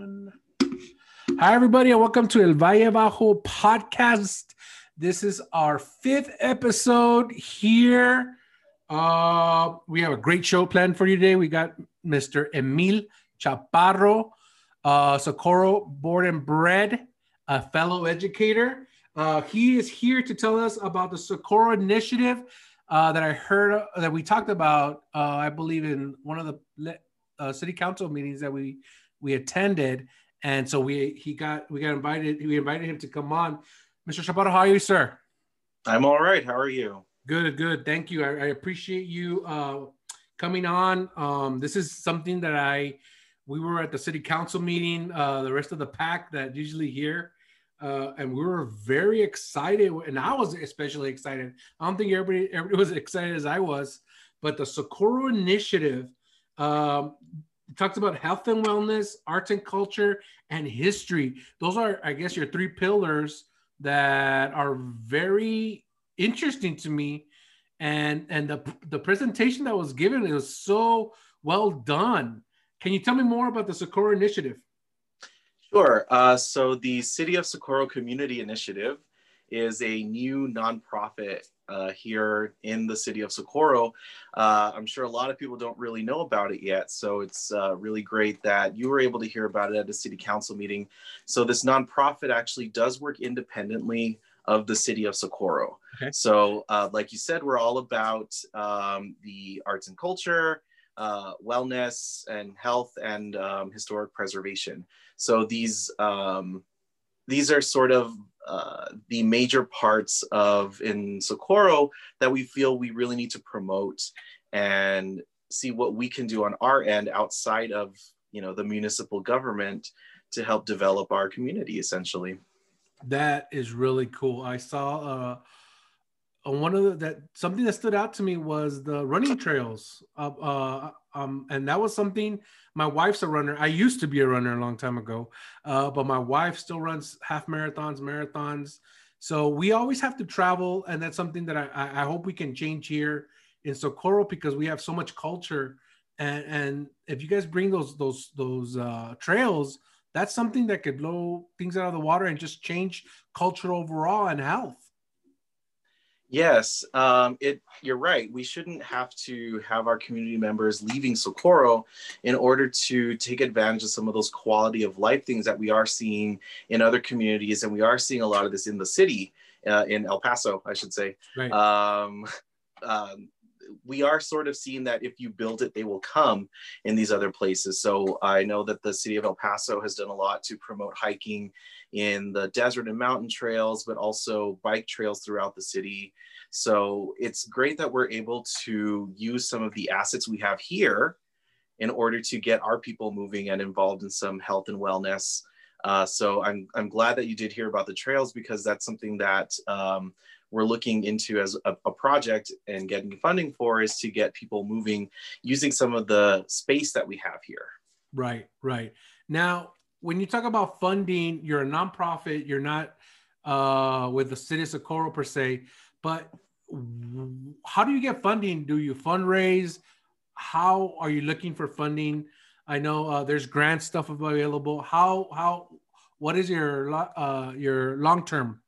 Hi, everybody, and welcome to El Valle Bajo podcast. This is our fifth episode here. Uh, we have a great show planned for you today. We got Mr. Emil Chaparro, uh, Socorro born and bred, a fellow educator. Uh, he is here to tell us about the Socorro initiative uh, that I heard uh, that we talked about. Uh, I believe in one of the uh, city council meetings that we we attended and so we he got we got invited we invited him to come on. Mr chaparro how are you sir? I'm all right. How are you? Good good. Thank you. I, I appreciate you uh, coming on. Um, this is something that i we were at the city council meeting uh, the rest of the pack that usually here uh, and we were very excited and i was especially excited. I don't think everybody everybody was excited as i was but the socorro initiative um, talks about health and wellness, arts and culture, and history. Those are, I guess, your three pillars that are very interesting to me. And and the the presentation that was given it was so well done. Can you tell me more about the Socorro Initiative? Sure. Uh, so the City of Socorro Community Initiative is a new nonprofit uh, here in the city of Socorro. Uh, I'm sure a lot of people don't really know about it yet. So it's uh, really great that you were able to hear about it at a city council meeting. So this nonprofit actually does work independently of the city of Socorro. Okay. So, uh, like you said, we're all about um, the arts and culture, uh, wellness, and health and um, historic preservation. So these um, these are sort of uh, the major parts of in Socorro that we feel we really need to promote and see what we can do on our end outside of you know the municipal government to help develop our community essentially. That is really cool. I saw uh one of the that something that stood out to me was the running trails uh, uh um and that was something my wife's a runner. I used to be a runner a long time ago uh but my wife still runs half marathons marathons. So we always have to travel and that's something that i i hope we can change here in socorro because we have so much culture. And and if you guys bring those those those uh trails that's something that could blow things out of the water and just change culture overall and health Yes, um, it. You're right. We shouldn't have to have our community members leaving Socorro in order to take advantage of some of those quality of life things that we are seeing in other communities, and we are seeing a lot of this in the city, uh, in El Paso, I should say. Right. Um, um, we are sort of seeing that if you build it, they will come in these other places. So I know that the city of El Paso has done a lot to promote hiking in the desert and mountain trails, but also bike trails throughout the city. So it's great that we're able to use some of the assets we have here in order to get our people moving and involved in some health and wellness. Uh, so I'm, I'm glad that you did hear about the trails because that's something that um, we're looking into as a, a, project and getting funding for is to get people moving using some of the space that we have here. Right, right. Now, when you talk about funding, you're a nonprofit, you're not uh, with the city of Socorro per se, but how do you get funding? Do you fundraise? How are you looking for funding? I know uh, there's grant stuff available. How how what is your uh, your long term?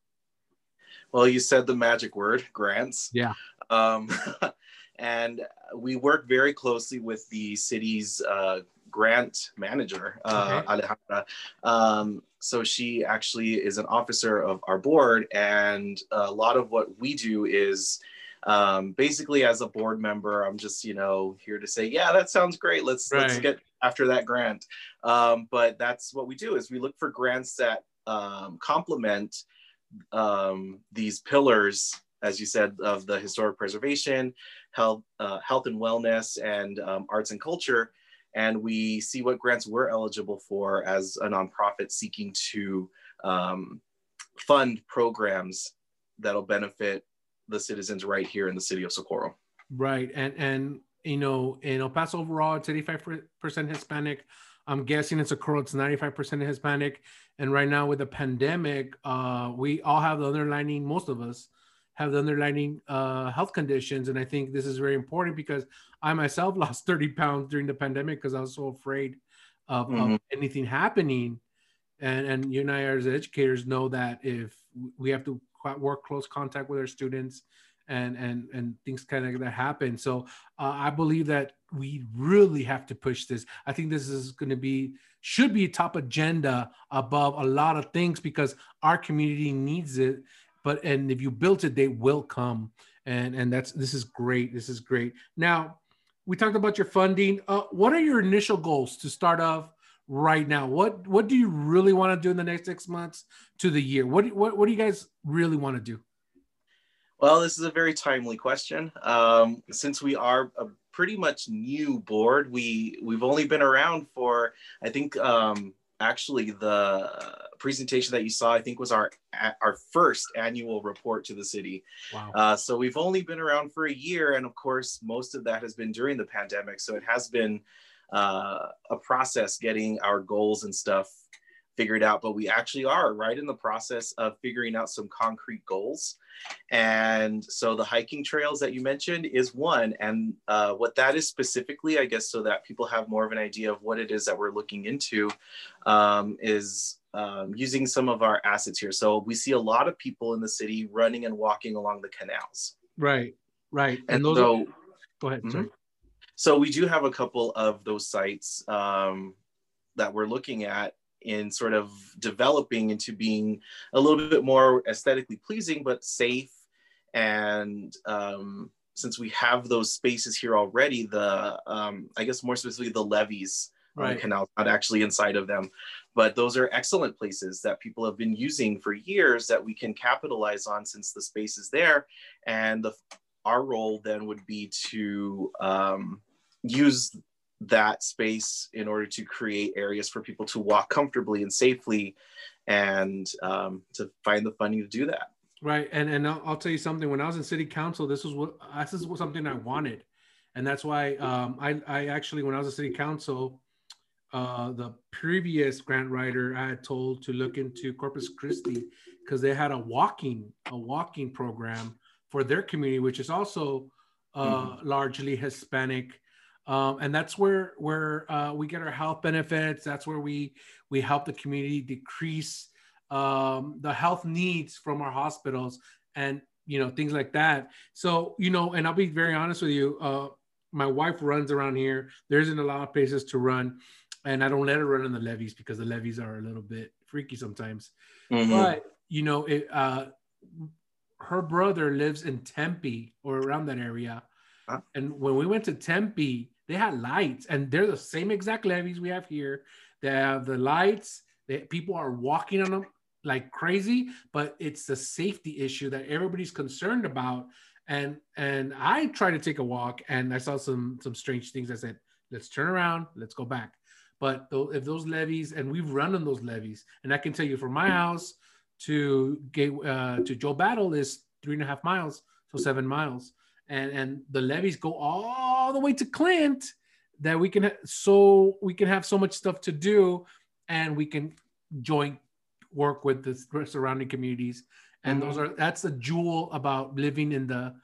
Well, you said the magic word, grants. Yeah. Um, and we work very closely with the city's uh, grant manager, uh, okay. Alejandra. Um, so she actually is an officer of our board, and a lot of what we do is um, basically as a board member, I'm just you know here to say, yeah, that sounds great. Let's right. let's get after that grant. Um, but that's what we do is we look for grants that um, complement um, these pillars, as you said, of the historic preservation, health, uh, health and wellness, and um, arts and culture and we see what grants we're eligible for as a nonprofit seeking to um, fund programs that'll benefit the citizens right here in the city of Socorro. Right, and and you know in El Paso overall it's 85 percent Hispanic. I'm guessing in Socorro it's 95 percent Hispanic, and right now with the pandemic, uh, we all have the underlining. Most of us have the underlying uh, health conditions. And I think this is very important because I myself lost 30 pounds during the pandemic because I was so afraid of, mm-hmm. of, anything happening. and and you and I as educators know that if we have to work close contact with our students and and and things kind of that happen so uh, i believe that we really have to push this i think this is going to be should be a top agenda above a lot of things because our community needs it but and if you built it they will come. And and that's this is great this is great. Now we talked about your funding. Uh, what are your initial goals to start off right now? What what do you really want to do in the next six months to the year? What what, what do you guys really want to do? Well this is a very timely question. Um, since we are a pretty much new board we we've only been around for i think um, actually the presentation that you saw i think was our our first annual report to the city wow. Uh, so we've only been around for a year and of course most of that has been during the pandemic so it has been uh, a process getting our goals and stuff figured out, but we actually are right in the process of figuring out some concrete goals. And so the hiking trails that you mentioned is one. And uh, what that is specifically, I guess, so that people have more of an idea of what it is that we're looking into, um, is um, using some of our assets here. So we see a lot of people in the city running and walking along the canals. Right, right. And, and those so, are, go ahead. Mm-hmm. So we do have a couple of those sites um, that we're looking at in sort of developing into being a little bit more aesthetically pleasing, but safe. And um, since we have those spaces here already, the um, I guess more specifically the levees right. on the canal, not actually inside of them, but those are excellent places that people have been using for years that we can capitalize on since the space is there. And the our role then would be to um, use that space in order to create areas for people to walk comfortably and safely and um, to find the funding to do that. Right and and I'll, I'll, tell you something. When i was in city council this was what this is something i wanted. And that's why um, I, I actually when i was in city council uh, the previous grant writer i had told to look into corpus christi because they had a walking a walking program for their community which is also uh, mm-hmm. largely hispanic um, and that's where where uh, we get our health benefits. That's where we we help the community decrease um, the health needs from our hospitals and you know things like that. So you know, and I'll be very honest with you. Uh, my wife runs around here. There isn't a lot of places to run, and I don't let her run in the levees because the levees are a little bit freaky sometimes. Mm-hmm. But you know, it, uh, her brother lives in Tempe or around that area. And when we went to Tempe, they had lights, and they're the same exact levees we have here. They have the lights. That people are walking on them like crazy, but it's the safety issue that everybody's concerned about. And and I tried to take a walk, and I saw some some strange things. I said, "Let's turn around. Let's go back." But if those levees, and we've run on those levees, and I can tell you from my house to uh, to Joe Battle is three and a half miles, so seven miles and and the levees go all the way to Clint that we can so we can have so much stuff to do and we can join work with the surrounding communities and mm-hmm. those are that's the jewel about living in the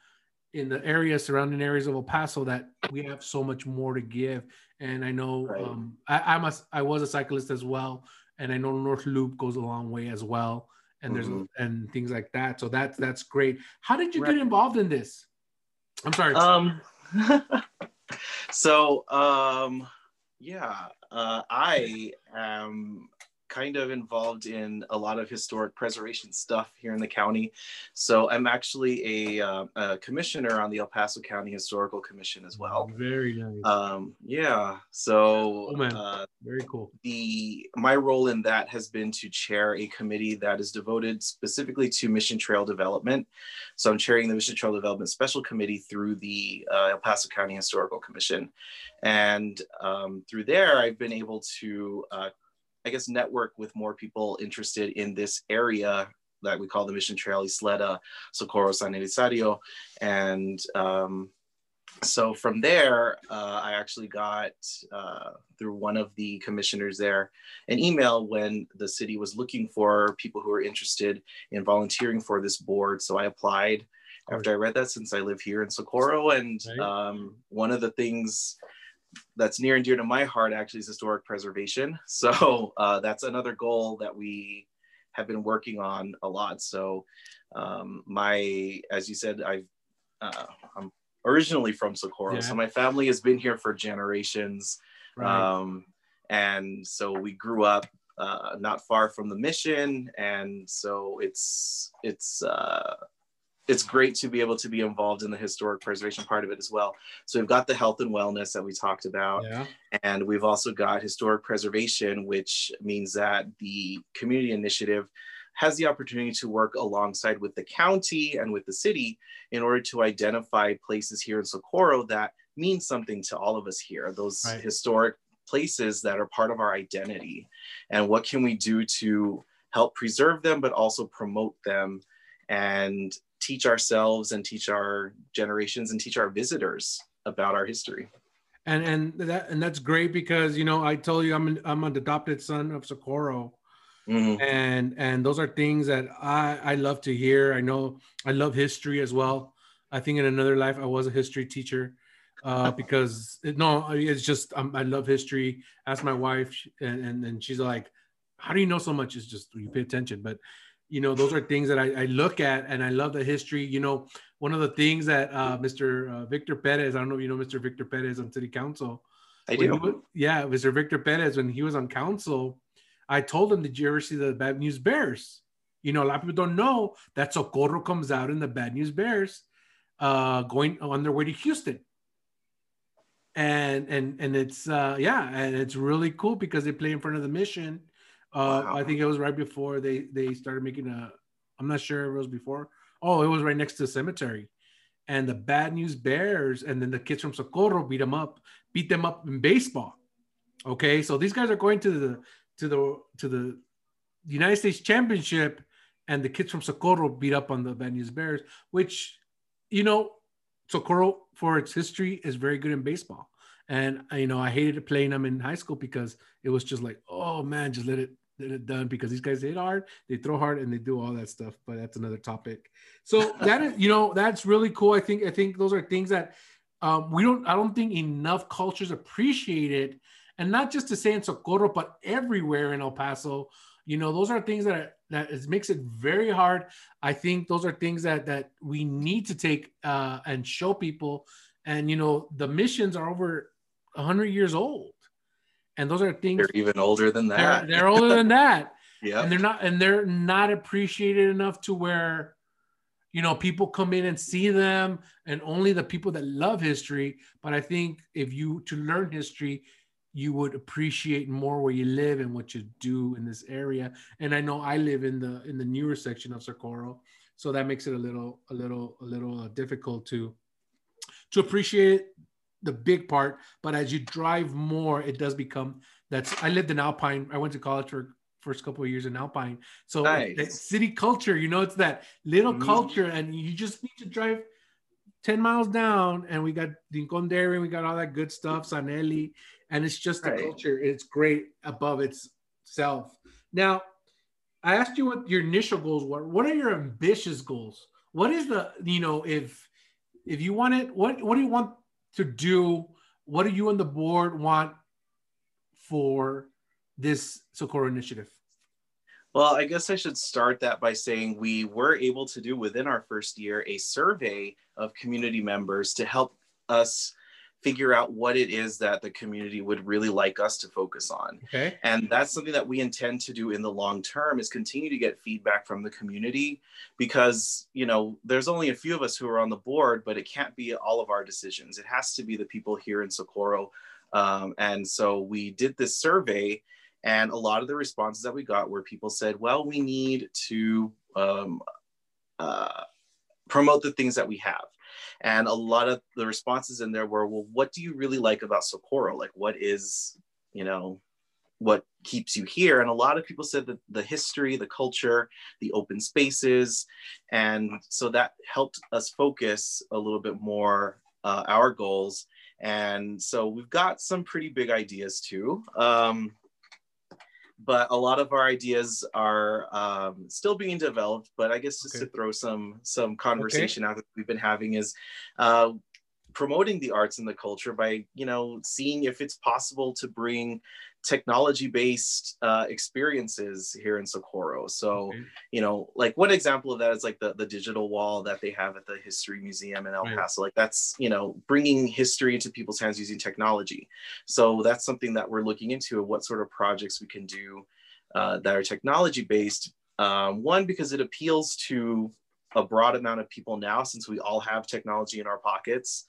in the area surrounding areas of El Paso that we have so much more to give and I know right. um, I, I'm a I was a cyclist as well and I know North Loop goes a long way as well and there's mm-hmm. and things like that so that's that's great how did you right. get involved in this I'm sorry. Um, so, um, yeah, uh, I am kind of involved in a lot of historic preservation stuff here in the county. So I'm actually a, uh, a commissioner on the El Paso County Historical Commission as well. Very nice. Um, yeah. So oh. Uh, very cool. The my role in that has been to chair a committee that is devoted specifically to Mission Trail development. So I'm chairing the Mission Trail Development Special Committee through the uh, El Paso County Historical Commission, and um, through there I've been able to uh, I guess, network with more people interested in this area that we call the Mission Trail Ysleta, Socorro San Elizario. And um, so from there, uh, I actually got uh, through one of the commissioners there an email when the city was looking for people who were interested in volunteering for this board. So I applied after I read that since I live here in Socorro. And um, one of the things that's near and dear to my heart actually is historic preservation. So uh, that's another goal that we have been working on a lot. So um, my, as you said, I've uh, I'm originally from Socorro, yeah. so my family has been here for generations. Right. Um, and so we grew up uh, not far from the mission, and so it's it's uh, it's great to be able to be involved in the historic preservation part of it as well. So we've got the health and wellness that we talked about, yeah. and we've also got historic preservation, which means that the community initiative has the opportunity to work alongside with the county and with the city in order to identify places here in Socorro that mean something to all of us here, those right. historic places that are part of our identity. And what can we do to help preserve them, but also promote them and teach ourselves and teach our generations and teach our visitors about our history. And and that and that's great because you know I told you I'm an, I'm an adopted son of Socorro, mm-hmm. and and those are things that I I love to hear. I know I love history as well. I think in another life I was a history teacher, uh, because it, no, it's just um, I love history. Ask my wife, and, and and she's like, "How do you know so much?" It's just you pay attention, but you know those are things that I, I, look at and i love the history. You know one of the things that uh, mr uh, victor perez i don't know if you know mr victor perez on city council. I do. was, yeah mr victor perez when he was on council i told him did you ever see the bad news bears? You know a lot of people don't know that socorro comes out in the bad news bears uh, going on their way to houston. And and and it's uh yeah and it's really cool because they play in front of the mission uh, wow. I think it was right before they they started making a. I'm not sure it was before. Oh, it was right next to the cemetery, and the Bad News Bears, and then the kids from Socorro beat them up, beat them up in baseball. Okay, so these guys are going to the to the to the United States Championship, and the kids from Socorro beat up on the Bad News Bears, which, you know, Socorro for its history is very good in baseball. And you know, I hated playing them in high school because it was just like, oh man, just let it let it done because these guys hit hard, they throw hard, and they do all that stuff. But that's another topic. So that is, you know, that's really cool. I think I think those are things that um, we don't. I don't think enough cultures appreciate it, and not just to say in Socorro, but everywhere in El Paso. You know, those are things that that is, makes it very hard. I think those are things that that we need to take uh, and show people. And you know, the missions are over 100 years old. And those are things they're even older than that. they're, they're older than that. Yeah and they're not and they're not appreciated enough to where you know people come in and see them and only the people that love history. But i think if you to learn history you would appreciate more where you live and what you do in this area. And i know i live in the in the newer section of socorro so that makes it a little a little a little difficult to to appreciate the big part. But as you drive more, it does become that's. I lived in Alpine. I went to college for first couple of years in Alpine. So nice. city culture, you know, it's that little mm-hmm. culture, and you just need to drive 10 miles down, and we got Rincon Dairy, we got all that good stuff, San Eli, and it's just the right. culture. It's great above itself. Now, I asked you what your initial goals were. What are your ambitious goals? What is the, you know, if if you want it, what what do you want to do? What do you and the board want for this Socorro initiative? Well, I guess I should start that by saying we were able to do within our first year a survey of community members to help us figure out what it is that the community would really like us to focus on. Okay. And that's something that we intend to do in the long term is continue to get feedback from the community because, you know, there's only a few of us who are on the board, but it can't be all of our decisions. It has to be the people here in Socorro. Um, and so we did this survey and a lot of the responses that we got were people said, well, we need to um, uh, promote the things that we have and a lot of the responses in there were, well, what do you really like about Socorro? Like, what is, you know, what keeps you here? And a lot of people said that the history, the culture, the open spaces. And so that helped us focus a little bit more uh, our goals. And so we've got some pretty big ideas too. Um, but a lot of our ideas are um, still being developed. But I guess just okay. to throw some some conversation okay. out that we've been having is uh, promoting the arts and the culture by you know seeing if it's possible to bring technology based uh, experiences here in Socorro. So, okay. you know, like one example of that is like the, the digital wall that they have at the History Museum in El Paso. Like that's, you know, bringing history into people's hands using technology. So that's something that we're looking into what sort of projects we can do uh, that are technology based. Um, one, because it appeals to a broad amount of people now since we all have technology in our pockets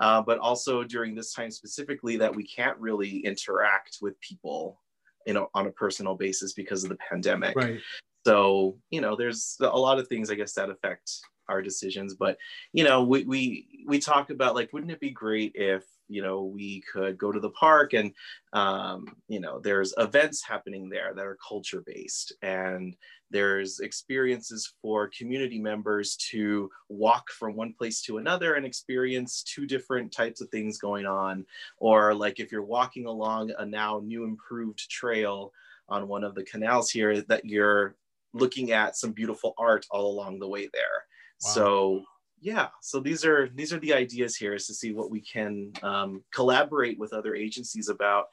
uh, but also during this time specifically that we can't really interact with people you know on a personal basis because of the pandemic. Right. So you know there's a lot of things i guess that affect our decisions. But you know we we we talk about like wouldn't it be great if you know we could go to the park and um, you know there's events happening there that are culture based and there's experiences for community members to walk from one place to another and experience two different types of things going on. Or like if you're walking along a now new improved trail on one of the canals here that you're looking at some beautiful art all along the way there. Wow. so yeah so these are these are the ideas here is to see what we can um, collaborate with other agencies about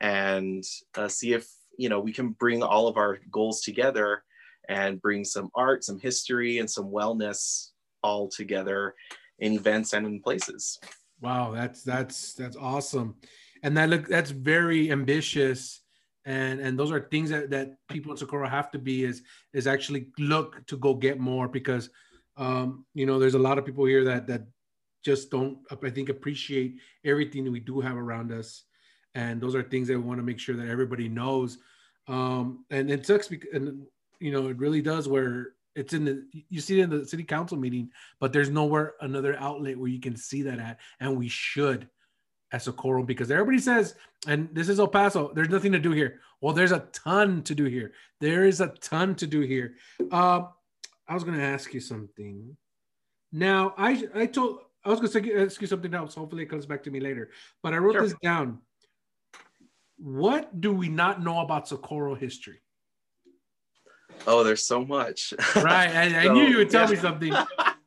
and uh, see if you know we can bring all of our goals together and bring some art some history and some wellness all together in events and in places. Wow that's that's that's awesome. And that look that's very ambitious. And and those are things that that people in socorro have to be is is actually look to go get more because um, you know, there's a lot of people here that that just don't, I think, appreciate everything that we do have around us, and those are things that we want to make sure that everybody knows. Um, and it sucks because, and you know, it really does where it's in the you see it in the city council meeting, but there's nowhere another outlet where you can see that at, and we should as a Socorro because everybody says, and this is El Paso, there's nothing to do here. Well, there's a ton to do here. There is a ton to do here. Uh, I was going to ask you something. Now, I I told I was going to ask you something else. Hopefully, it comes back to me later. But I wrote sure. this down. What do we not know about Socorro history? Oh, there's so much. right. I, so, I, knew you would tell yeah. me something.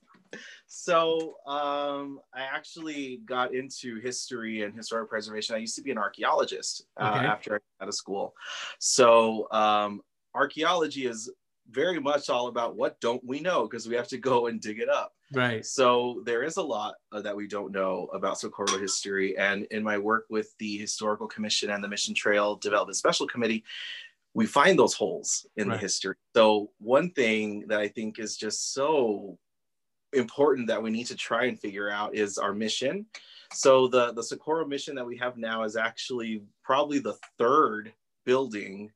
so um, I actually got into history and historic preservation. I used to be an archaeologist uh, okay. after I got out of school. So um, archaeology is very much all about what don't we know because we have to go and dig it up. Right. So there is a lot uh, that we don't know about Socorro history. And in my work with the Historical Commission and the Mission Trail Development Special Committee, we find those holes in right. the history. So one thing that I think is just so important that we need to try and figure out is our mission. So the the Socorro mission that we have now is actually probably the third building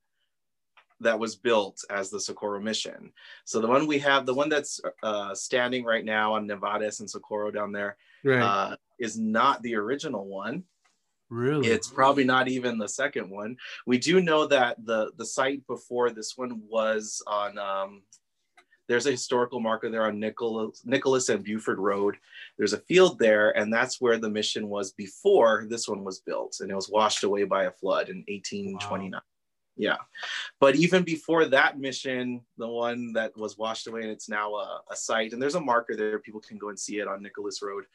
that was built as the Socorro mission. So the one we have, the one that's uh, standing right now on Nevarez and Socorro down there, right. uh, is not the original one. Really? It's probably not even the second one. We do know that the the site before this one was on. Um, there's a historical marker there on Nicholas, Nicholas and Buford Road. There's a field there, and that's where the mission was before this one was built, and it was washed away by a flood in 1829. Wow yeah. But even before that mission the one that was washed away and it's now a, a site and there's a marker there people can go and see it on nicholas road.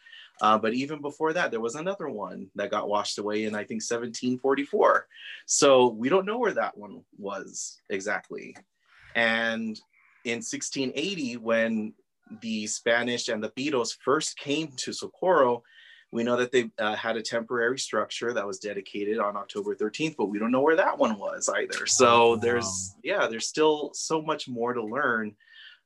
Uh, but even before that there was another one that got washed away in i think 1744 so we don't know where that one was exactly. And in 1680 when the spanish and the beatles first came to socorro we know that they uh, had a temporary structure that was dedicated on October 13th, but we don't know where that one was either. So oh, there's, yeah, there's still so much more to learn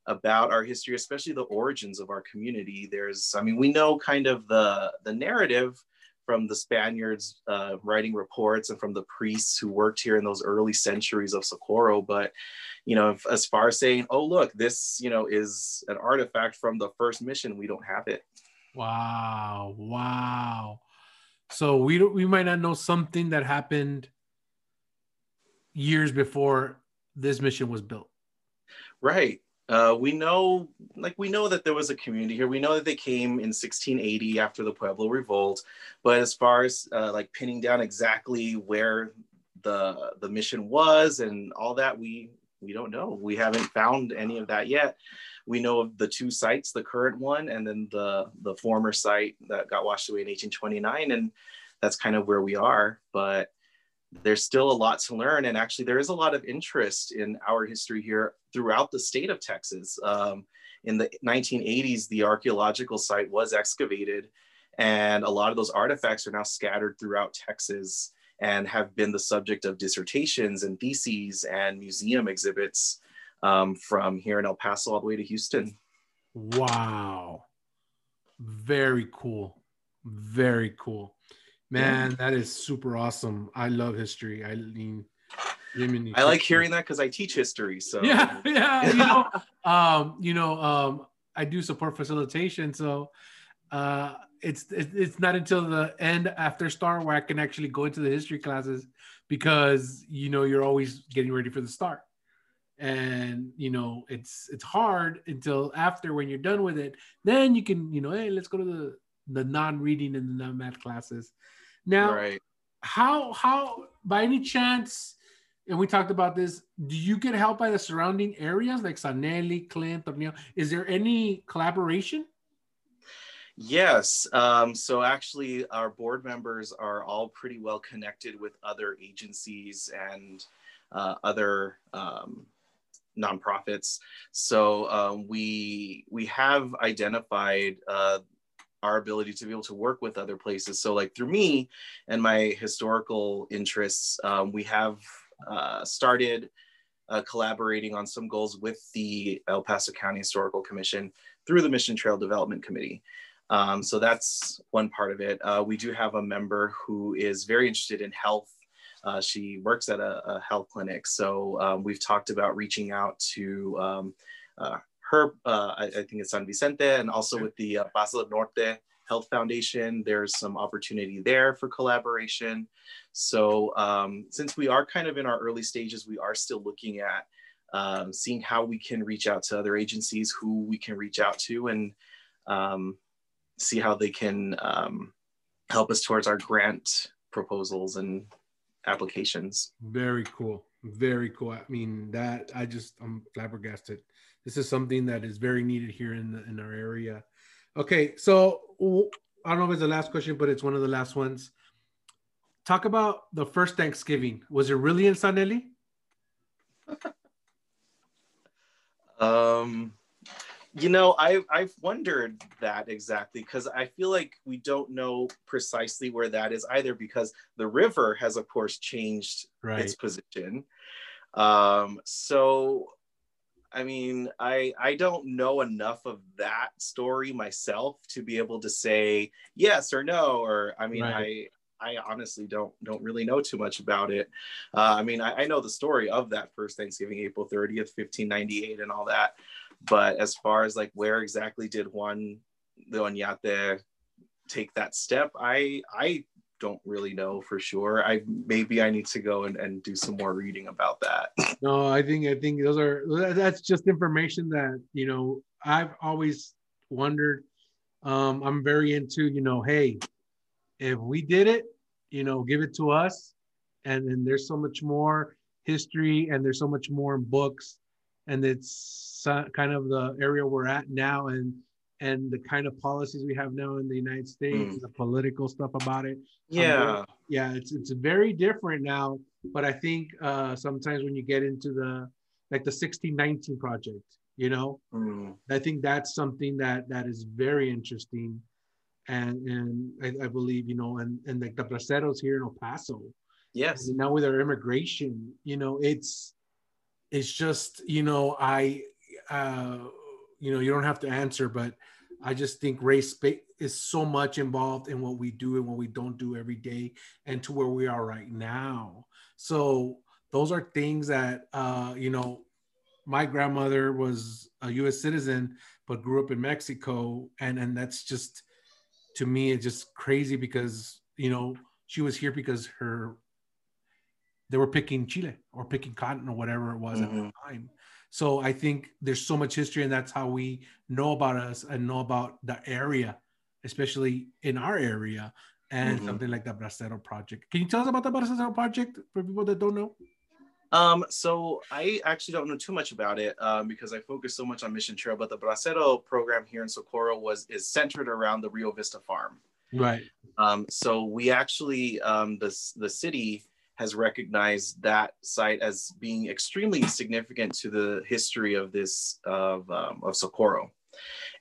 about our history, especially the origins of our community. There's, I mean, we know kind of the the narrative from the Spaniards uh, writing reports and from the priests who worked here in those early centuries of Socorro. But, you know, if, as far as saying, oh, look, this, you know, is an artifact from the first mission, we don't have it. Wow. Wow. So we we might not know something that happened years before this mission was built. Right. Uh, we know, like, we know that there was a community here. We know that they came in 1680 after the Pueblo Revolt. But as far as uh, like pinning down exactly where the the mission was and all that, we we don't know. We haven't found any of that yet. We know of the two sites, the current one and then the the former site that got washed away in 1829, and that's kind of where we are. But there's still a lot to learn, and actually, there is a lot of interest in our history here throughout the state of Texas. Um, in the 1980s, the archaeological site was excavated, and a lot of those artifacts are now scattered throughout Texas and have been the subject of dissertations and theses and museum exhibits um, from here in El Paso all the way to Houston. Wow. Very cool. Very cool. Man, that is super awesome. I love history. I mean, I like hearing that because I teach history. So yeah, yeah. You know, um, you know, um, I do support facilitation. So uh, it's it's not until the end after STAAR where I can actually go into the history classes because you know you're always getting ready for the start and you know it's it's hard until after when you're done with it then you can you know hey let's go to the the non-reading and the non-math classes now right. how how by any chance and we talked about this do you get help by the surrounding areas like San Eli clint Tornillo? is there any collaboration Yes. Um, so actually, our board members are all pretty well connected with other agencies and uh, other um, nonprofits. So um, we we have identified uh, our ability to be able to work with other places. So like through me and my historical interests, um, we have uh, started uh, collaborating on some goals with the El Paso County Historical Commission through the Mission Trail Development Committee. Um, so that's one part of it. Uh, we do have a member who is very interested in health. Uh, she works at a, a health clinic. So um, we've talked about reaching out to um, uh, her, uh, I, I, think it's San Vicente, and also with the uh, Paso Norte Health Foundation. There's some opportunity there for collaboration. So um, since we are kind of in our early stages, we are still looking at um, seeing how we can reach out to other agencies, who we can reach out to, and um, see how they can um, help us towards our grant proposals and applications. Very cool. Very cool. I mean, that I just I'm flabbergasted. This is something that is very needed here in the, in our area. Okay, so I don't know if it's the last question, but it's one of the last ones. Talk about the first Thanksgiving. Was it really in San Eli? um, you know, I I've wondered that exactly because I feel like we don't know precisely where that is either because the river has of course changed right. its position. Um, so I mean, I I don't know enough of that story myself to be able to say yes or no or I mean right. I I honestly don't don't really know too much about it. Uh, I mean, I, I, know the story of that first Thanksgiving, April 30th, 1598, and all that. But as far as like where exactly did Juan de Oñate take that step, I I don't really know for sure. I maybe I need to go and, and do some more reading about that. No, I think I think those are that's just information that you know I've always wondered. Um, I'm very into you know, hey, if we did it, you know, give it to us, and then there's so much more history and there's so much more in books, and it's kind of the area we're at now and and the kind of policies we have now in the United States, mm. the political stuff about it. Yeah, um, yeah, it's it's very different now. But I think uh, sometimes when you get into the like the 1619 project, you know, mm. I think that's something that that is very interesting, and and I, I believe you know, and and like the braceros here in El Paso. Yes. Now with our immigration, you know, it's it's just you know I uh, you know, you don't have to answer, but I just think race is so much involved in what we do and what we don't do every day, and to where we are right now. So those are things that uh, you know. My grandmother was a U.S. citizen, but grew up in Mexico, and and that's just to me it's just crazy because you know she was here because her they were picking chile or picking cotton or whatever it was mm-hmm. at the mm-hmm. time so I think there's so much history, and that's how we know about us and know about the area, especially in our area, and mm-hmm. something like the Bracero Project. Can you tell us about the Bracero Project for people that don't know? Um, so I actually don't know too much about it um, because I focus so much on Mission Trail, but the Bracero program here in Socorro was is centered around the Rio Vista farm. Right. Um, so we actually um, the the city has recognized that site as being extremely significant to the history of this of um, of Socorro,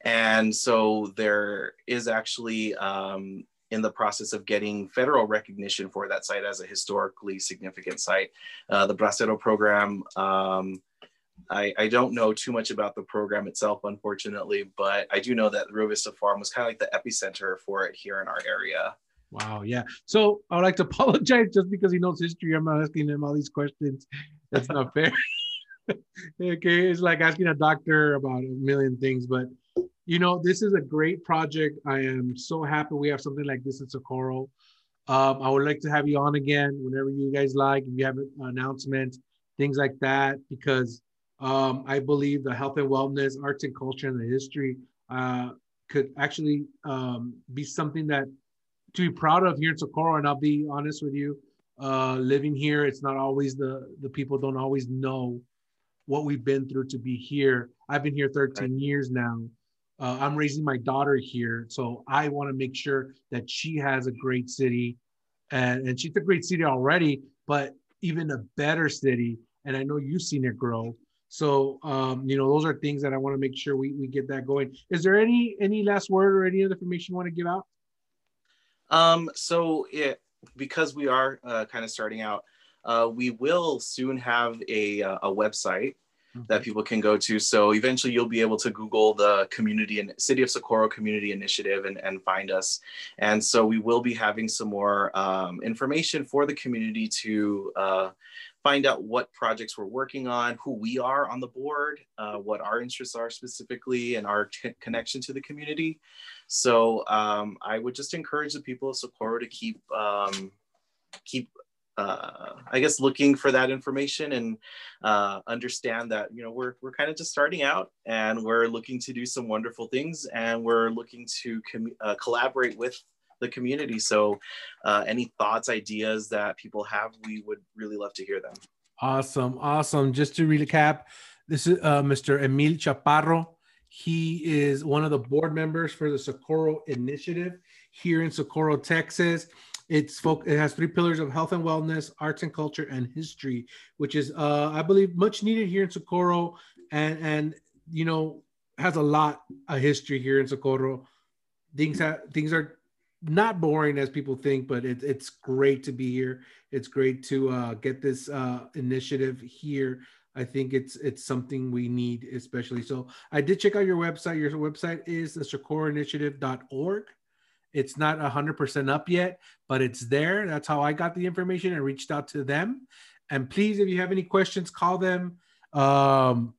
and so there is actually um, in the process of getting federal recognition for that site as a historically significant site. Uh, the Bracero program, um, I, I, don't know too much about the program itself, unfortunately, but I do know that Rio Vista Farm was kind of like the epicenter for it here in our area. Wow, yeah. So I would like to apologize just because he knows history. I'm not asking him all these questions. That's not fair. okay, it's like asking a doctor about a million things, but you know, this is a great project. I am so happy we have something like this in Socorro. Um, I would like to have you on again whenever you guys like. If you have announcements, things like that, because um, I believe the health and wellness, arts and culture, and the history uh, could actually um, be something that to be proud of here in Socorro. And I'll be honest with you, uh, living here, it's not always the the people don't always know what we've been through to be here. I've been here 13 right. years now. Uh, I'm raising my daughter here, so I want to make sure that she has a great city, and and she's a great city already, but even a better city. And I know you've seen it grow. So um, you know, those are things that I want to make sure we, we get that going. Is there any any last word or any other information you want to give out? Um, so it because we are uh, kind of starting out, uh, we will soon have a uh, a website that people can go to. So eventually you'll be able to Google the community and City of Socorro Community Initiative and, and find us. And so we will be having some more um, information for the community to uh, find out what projects we're working on, who we are on the board, uh, what our interests are specifically, and our connection to the community. So um, I would just encourage the people of Socorro to keep um, keep uh, I guess looking for that information and uh, understand that you know we're we're kind of just starting out and we're looking to do some wonderful things and we're looking to uh, collaborate with the community. So uh, any thoughts, ideas that people have, we would really love to hear them. Awesome, awesome. Just to recap, this is uh, Mr. Emil Chaparro. He is one of the board members for the Socorro Initiative here in Socorro, Texas. It's folk. It has three pillars of health and wellness, arts and culture, and history, which is, uh, I believe, much needed here in Socorro, and and you know has a lot of history here in Socorro. Things have, things are not boring as people think, but it, it's great to be here. It's great to uh, get this uh, initiative here. I think it's it's something we need, especially. So I did check out your website. Your website is the socorroinitiative.org. It's not 100% up yet, but it's there. That's how I got the information and reached out to them. And please, if you have any questions, call them. Um,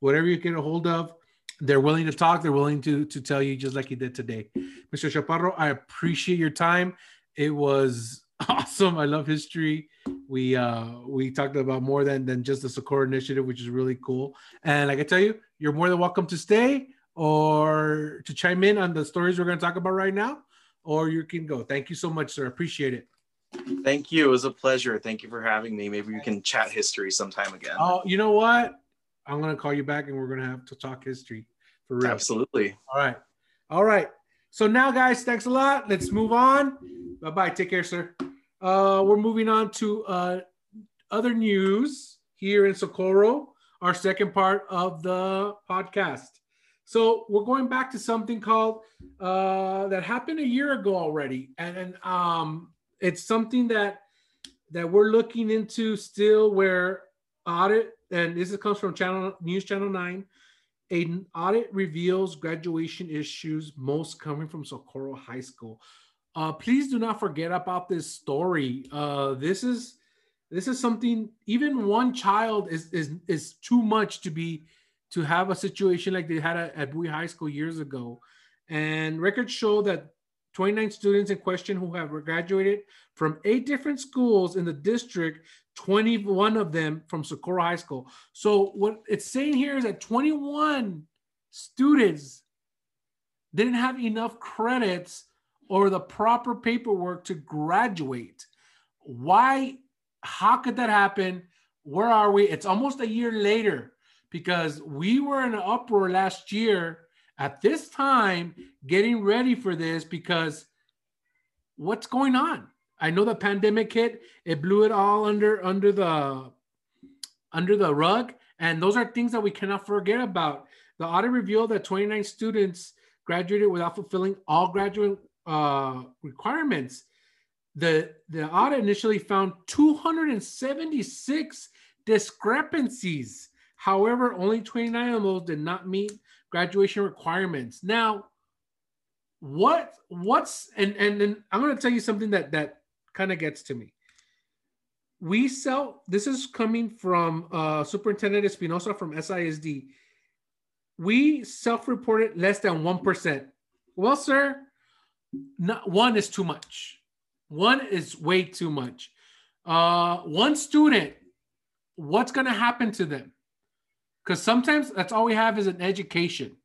whatever you get a hold of, they're willing to talk. They're willing to to tell you just like you did today, Mr. Chaparro. I appreciate your time. It was awesome. I love history. We uh we talked about more than than just the Socorro initiative, which is really cool. And like I tell you, you're more than welcome to stay or to chime in on the stories we're going to talk about right now, or you can go. Thank you so much, sir. I appreciate it. Thank you. It was a pleasure. Thank you for having me. Maybe we can chat history sometime again. Oh, you know what? I'm going to call you back and we're going to have to talk history for real. Absolutely. All right. All right. So now, guys, thanks a lot. Let's move on. Bye bye. Take care, sir. Uh, we're moving on to uh, other news here in Socorro, our second part of the podcast. So we're going back to something called uh, that happened a year ago already, and, and um, it's something that that we're looking into still. Where audit, and this comes from Channel News Channel Nine. An audit reveals graduation issues, most coming from Socorro High School. Uh, please do not forget about this story. Uh, this is this is something. Even one child is is is too much to be to have a situation like they had at, at Bowie High School years ago. And records show that 29 students in question who have graduated from eight different schools in the district, 21 of them from Socorro High School. So what it's saying here is that 21 students didn't have enough credits or the proper paperwork to graduate. Why? How could that happen? where are we? It's almost a year later because we were in an uproar last year at this time getting ready for this because what's going on? I know the pandemic hit, it blew it all under under the under the rug, and those are things that we cannot forget about. The audit revealed that 29 students graduated without fulfilling all graduate uh, requirements. The, the audit initially found 276 discrepancies. However, only 29 of those did not meet graduation requirements. Now, what what's and and, and I'm going to tell you something that that kind of gets to me. We sell this is coming from uh, Superintendent Espinoza from SISD. We self-reported less than one percent. Well, sir, not, one is too much. One is way too much. Uh, one student, what's going to happen to them? Because sometimes that's all we have is an education.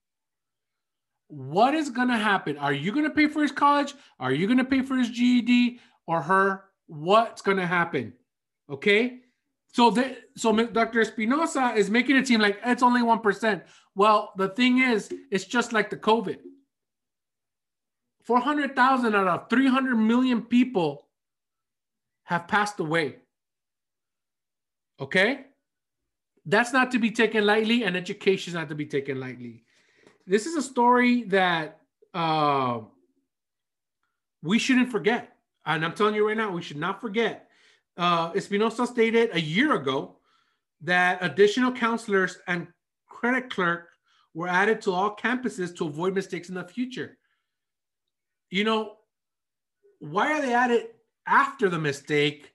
What is going to happen? Are you going to pay for his college? Are you going to pay for his GED or her? What's going to happen? Okay. So, the, so Dr. Espinoza is making it seem like it's only 1%. Well, the thing is, it's just like the COVID. 400,000 out of 300 million people have passed away. Okay? that's not to be taken lightly, and education is not to be taken lightly. This is a story that uh, we shouldn't forget. And I'm telling you right now, we should not forget. Uh, Espinoza stated a year ago that additional counselors and credit clerk were added to all campuses to avoid mistakes in the future. You know, why are they added after the mistake?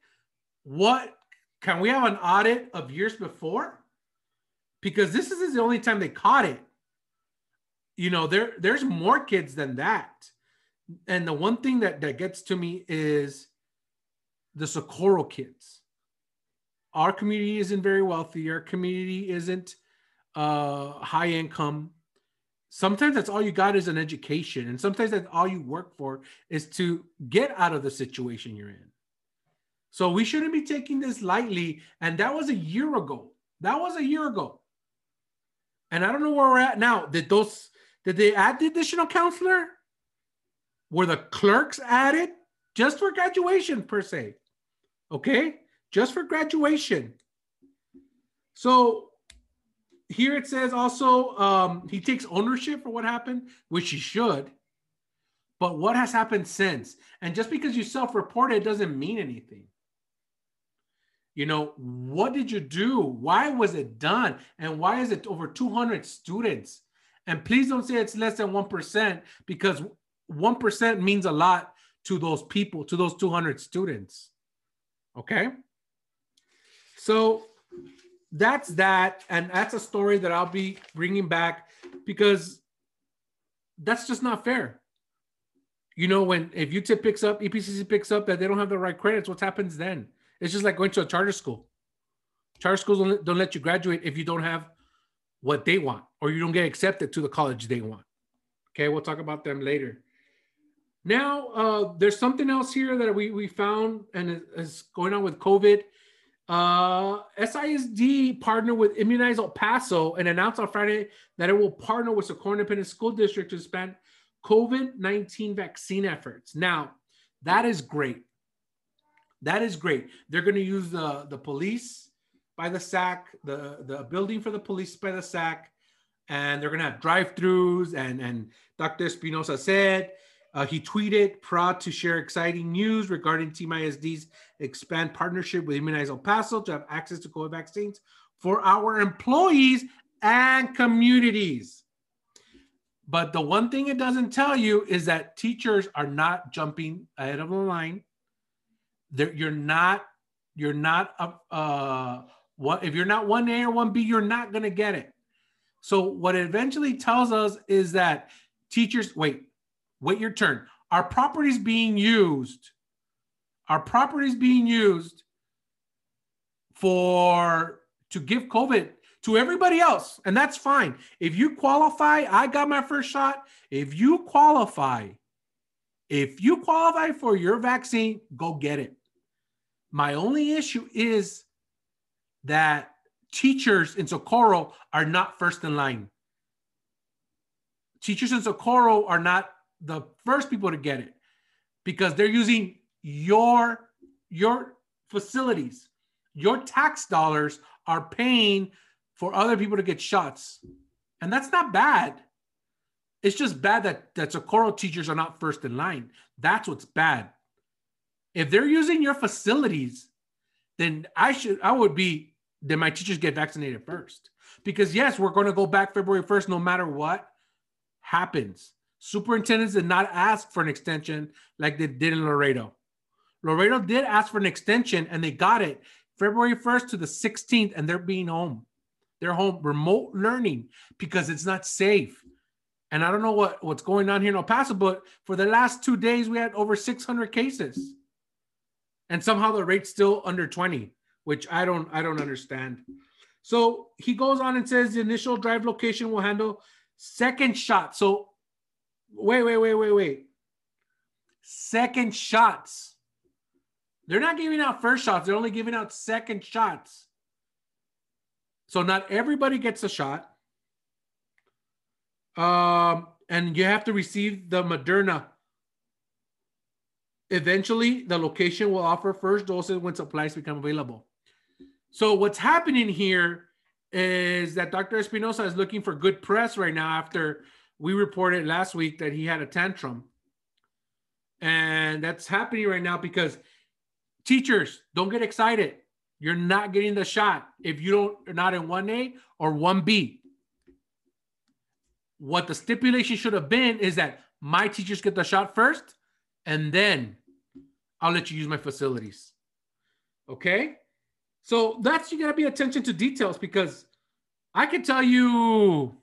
What can we have an audit of years before? because this is the only time they caught it. You know, there there's more kids than that. And the one thing that that gets to me is the Socorro kids. Our community isn't very wealthy. Our community isn't uh, high income. Sometimes that's all you got is an education, and sometimes that's all you work for is to get out of the situation you're in. So we shouldn't be taking this lightly. And that was a year ago. That was a year ago. And I don't know where we're at now. Did those did they add the additional counselor? Were the clerks added just for graduation per se? Okay, just for graduation. So here it says also um, he takes ownership for what happened, which he should. But what has happened since? And just because you self-report it doesn't mean anything you know what did you do why was it done and why is it over 200 students and please don't say it's less than 1% because 1% means a lot to those people to those 200 students okay so that's that and that's a story that i'll be bringing back because that's just not fair you know when if UTEP picks up epcc picks up that they don't have the right credits what happens then it's just like going to a charter school. Charter schools don't, don't let you graduate if you don't have what they want or you don't get accepted to the college they want. Okay, we'll talk about them later. Now, uh, there's something else here that we, we found and is going on with COVID. Uh, SISD partnered with Immunize El Paso and announced on Friday that it will partner with Socorro Independent School District to expand COVID 19 vaccine efforts. Now, that is great. That is great. They're going to use the, the police by the SAC, the, the building for the police by the SAC, and they're going to have drive-throughs. And, and Dr. Espinoza said, uh, he tweeted, proud to share exciting news regarding Team ISD's expand partnership with Immunize El Paso to have access to COVID vaccines for our employees and communities. But the one thing it doesn't tell you is that teachers are not jumping ahead of the line there you're not you're not a uh what if you're not one A or one B, you're not gonna get it. So what it eventually tells us is that teachers wait, wait your turn. Our properties being used, our properties being used for to give COVID to everybody else, and that's fine. If you qualify, I got my first shot. If you qualify, if you qualify for your vaccine, go get it. My only issue is that teachers in Socorro are not first in line. Teachers in Socorro are not the first people to get it because they're using your your facilities. Your tax dollars are paying for other people to get shots. And that's not bad. It's just bad that, that Socorro teachers are not first in line. That's what's bad. If they're using your facilities, then I should I would be then my teachers get vaccinated first. Because yes, we're going to go back February 1st no matter what happens. Superintendents did not ask for an extension like they did in Laredo. Laredo did ask for an extension and they got it February 1st to the 16th, and they're being home. They're home remote learning because it's not safe. And I don't know what, what's going on here in El Paso, but for the last two days, we had over 600 cases. And somehow the rate's still under 20, which I don't I don't understand. So he goes on and says the initial drive location will handle second shot. So wait, wait, wait, wait, wait. Second shots. They're not giving out first shots, they're only giving out second shots. So not everybody gets a shot. Um, and you have to receive the Moderna. Eventually, the location will offer first doses when supplies become available. So what's happening here is that Dr. Espinoza is looking for good press right now after we reported last week that he had a tantrum. And that's happening right now because teachers don't get excited. You're not getting the shot if you don't are not in 1A or 1B. What the stipulation should have been is that my teachers get the shot first and then I'll let you use my facilities. Okay? So that's you gotta be attention to details because I can tell you,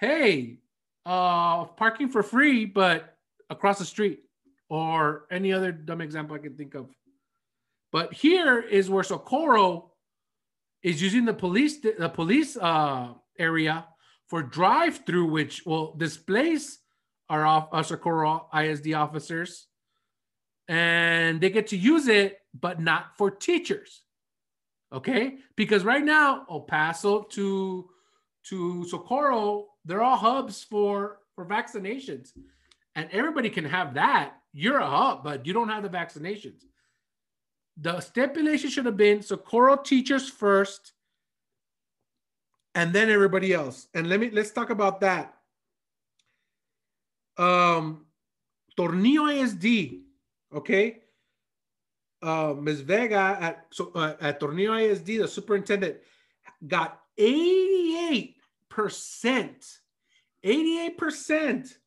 hey, uh, parking for free, but across the street, or any other dumb example I can think of. But here is where Socorro is using the police the police uh, area for drive-through, which will displace our, off, Socorro ISD officers, and they get to use it, but not for teachers. Okay, because right now El Paso to to Socorro, they're all hubs for for vaccinations, and everybody can have that. You're a hub, but you don't have the vaccinations. The stipulation should have been so Socorro teachers first, and then everybody else. And let me let's talk about that. Um, Tornillo ISD, okay. Uh, Ms. Vega at so uh, at Tornillo ISD, the superintendent got 88 percent, 88 percent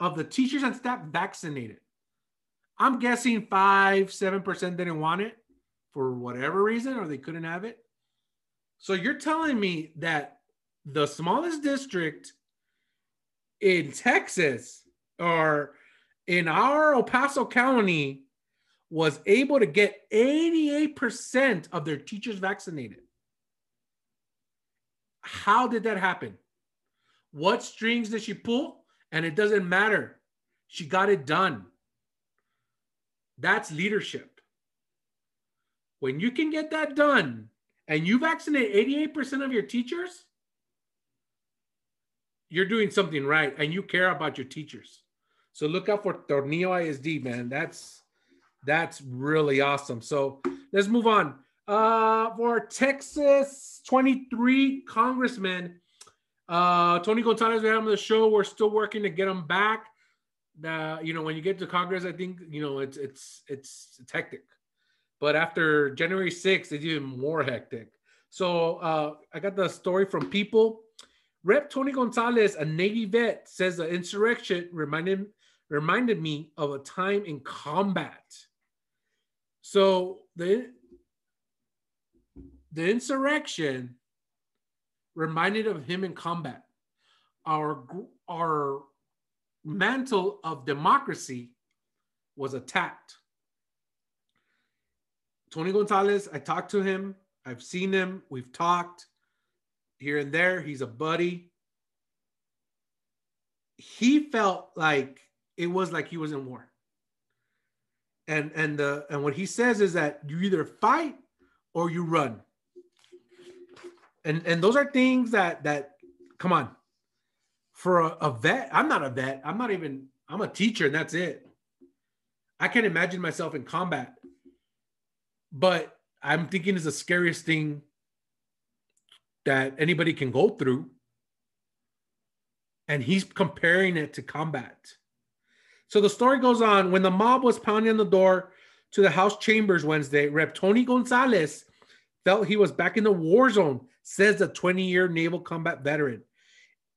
of the teachers and staff vaccinated. I'm guessing five, seven percent didn't want it for whatever reason, or they couldn't have it. So you're telling me that the smallest district in Texas or in our El Paso County was able to get 88% of their teachers vaccinated. How did that happen? What strings did she pull? And it doesn't matter. She got it done. That's leadership. When you can get that done and you vaccinate 88% of your teachers, you're doing something right and you care about your teachers. So look out for Tornillo ISD, man. That's that's really awesome. So let's move on. Uh, for Texas 23 congressman, uh, Tony Gonzales, we have him on the show. We're still working to get him back the you know when you get to Congress, I think you know it's it's it's, it's hectic. But after January 6th, it's even more hectic. So uh, I got the story from People. Rep Tony Gonzales, a Navy vet, says the insurrection reminded reminded me of a time in combat. So the the insurrection reminded of him in combat. Our our mantle of democracy was attacked. Tony Gonzales, I talked to him. I've seen him. We've talked here and there. He's a buddy. He felt like it was like he was in war. And and the and what he says is that you either fight or you run. And and those are things that that come on. For a, a vet i'm not a vet. I'm not even i'm a teacher and that's it. I can't imagine myself in combat. But i'm thinking is the scariest thing that anybody can go through. And he's comparing it to combat. So the story goes on. When the mob was pounding on the door to the house chambers wednesday rep. Tony gonzales felt he was back in the war zone says the 20 year naval combat veteran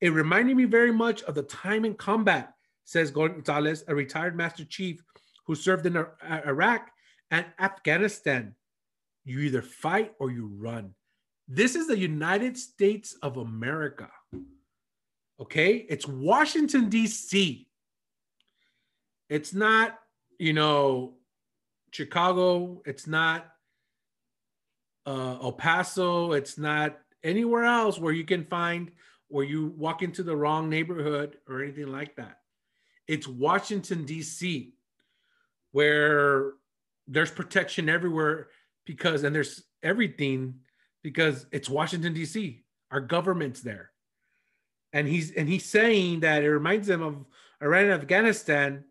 it reminded me very much of the time in combat, says Gonzales, a retired Master Chief who served in uh, Iraq and Afghanistan. You either fight or you run. This is the United States of America. Okay? It's Washington, D.C. It's not, you know, Chicago. It's not uh, El Paso. It's not anywhere else where you can find or you walk into the wrong neighborhood or anything like that. It's Washington, D.C., where there's protection everywhere because, and there's everything because it's Washington, D.C., our government's there. And he's and he's saying that it reminds him of Iran and Afghanistan,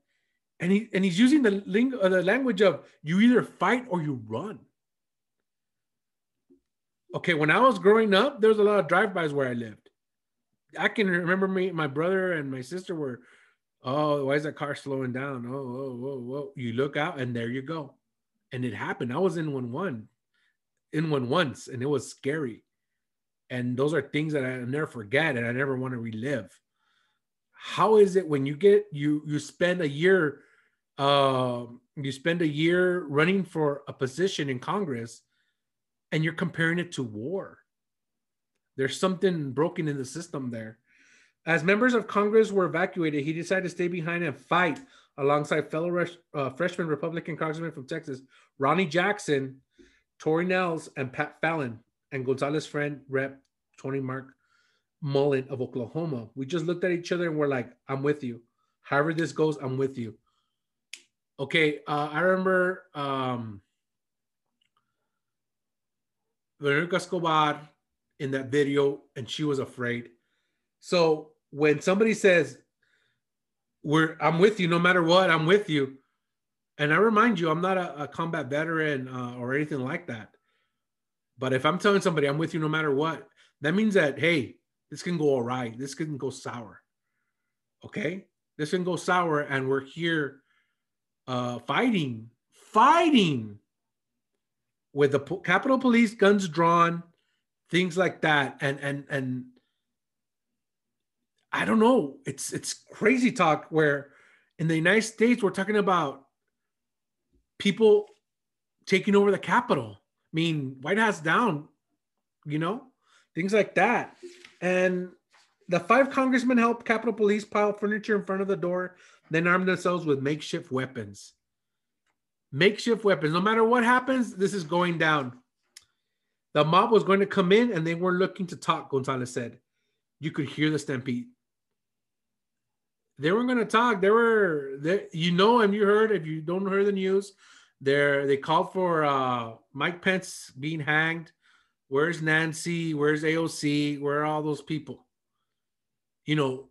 and he and he's using the, ling- uh, the language of you either fight or you run. Okay, when I was growing up, there was a lot of drive-bys where I lived. I can remember me, my brother and my sister were, oh, why is that car slowing down? Oh, whoa, whoa, whoa. You look out and there you go. And it happened. I was in one one, in one once, and it was scary. And those are things that I never forget and I never want to relive. How is it when you get you you spend a year uh, you spend a year running for a position in Congress and you're comparing it to war? There's something broken in the system there. As members of Congress were evacuated, he decided to stay behind and fight alongside fellow uh, freshman Republican congressman from Texas, Ronny Jackson, Troy Nehls, and Pat Fallon, and Gonzales friend, Rep. Tony Mark Mullin of Oklahoma. We just looked at each other and we're like, I'm with you. However this goes, I'm with you. Okay, uh, I remember um, Veronica Escobar in that video and she was afraid. So when somebody says, We're I'm with you no matter what, I'm with you. And I remind you, I'm not a, a combat veteran uh, or anything like that. But if I'm telling somebody I'm with you no matter what, that means that, hey, this can go all right. This can go sour. Okay? This can go sour, and we're here uh, fighting, fighting with the Capitol Police guns drawn, things like that. And and and i don't know. It's it's crazy talk where in the united states we're talking about people taking over the capitol. I mean white house down you know things like that. And the five congressmen helped capitol police pile furniture in front of the door then armed themselves with makeshift weapons makeshift weapons no matter what happens this is going down the mob was going to come in and they weren't looking to talk, Gonzales said. You could hear the stampede. They weren't going to talk. They were, they, you know, and you heard, if you don't hear the news, they they called for uh, Mike Pence being hanged. Where's Nancy? Where's AOC? Where are all those people? You know,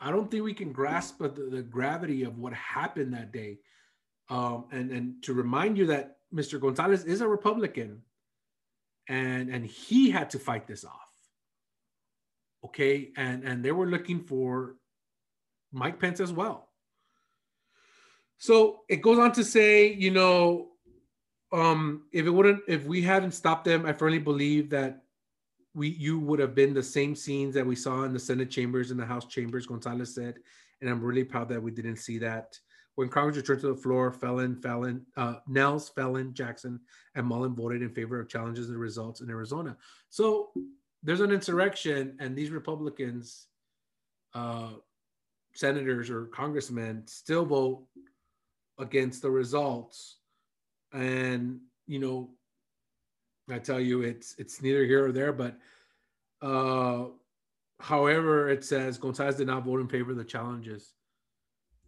I don't think we can grasp the, the gravity of what happened that day. Um, and, and to remind you that Mr. Gonzales is a Republican and and he had to fight this off. Okay and and they were looking for mike pence as well. So it goes on to say you know um if it wouldn't if we hadn't stopped them i firmly believe that we you would have been the same scenes that we saw in the senate chambers and the house chambers gonzales said. And i'm really proud that we didn't see that when Congress returned to the floor, Fallon, Fallon, uh, Nehls, Fallon, Jackson, and Mullin voted in favor of challenges the results in Arizona. So there's an insurrection, and these Republicans, uh, senators or congressmen, still vote against the results. And you know, I tell you, it's it's neither here or there. But uh, however, it says Gonzales did not vote in favor of the challenges,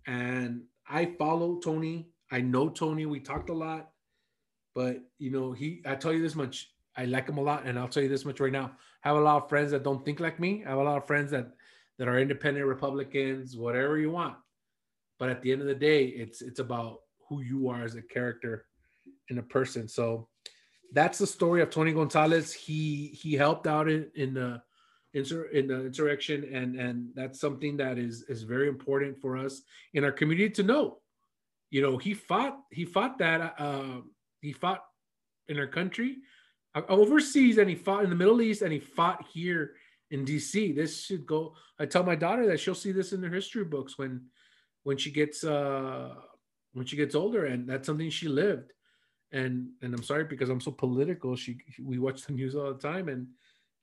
and I follow Tony. I know Tony. We talked a lot, but you know, he. I tell you this much. I like him a lot. And I'll tell you this much right now: I have a lot of friends that don't think like me. I have a lot of friends that that are independent Republicans, whatever you want. But at the end of the day, it's it's about who you are as a character and a person. So that's the story of Tony Gonzales. He he helped out in, in the in the insurrection, and and that's something that is is very important for us in our community to know. You know, he fought he fought that uh, he fought in our country uh, overseas, and he fought in the Middle East, and he fought here in DC. This should go. I tell my daughter that she'll see this in the history books when when she gets uh when she gets older, and that's something she lived. And and I'm sorry because I'm so political. She we watch the news all the time, and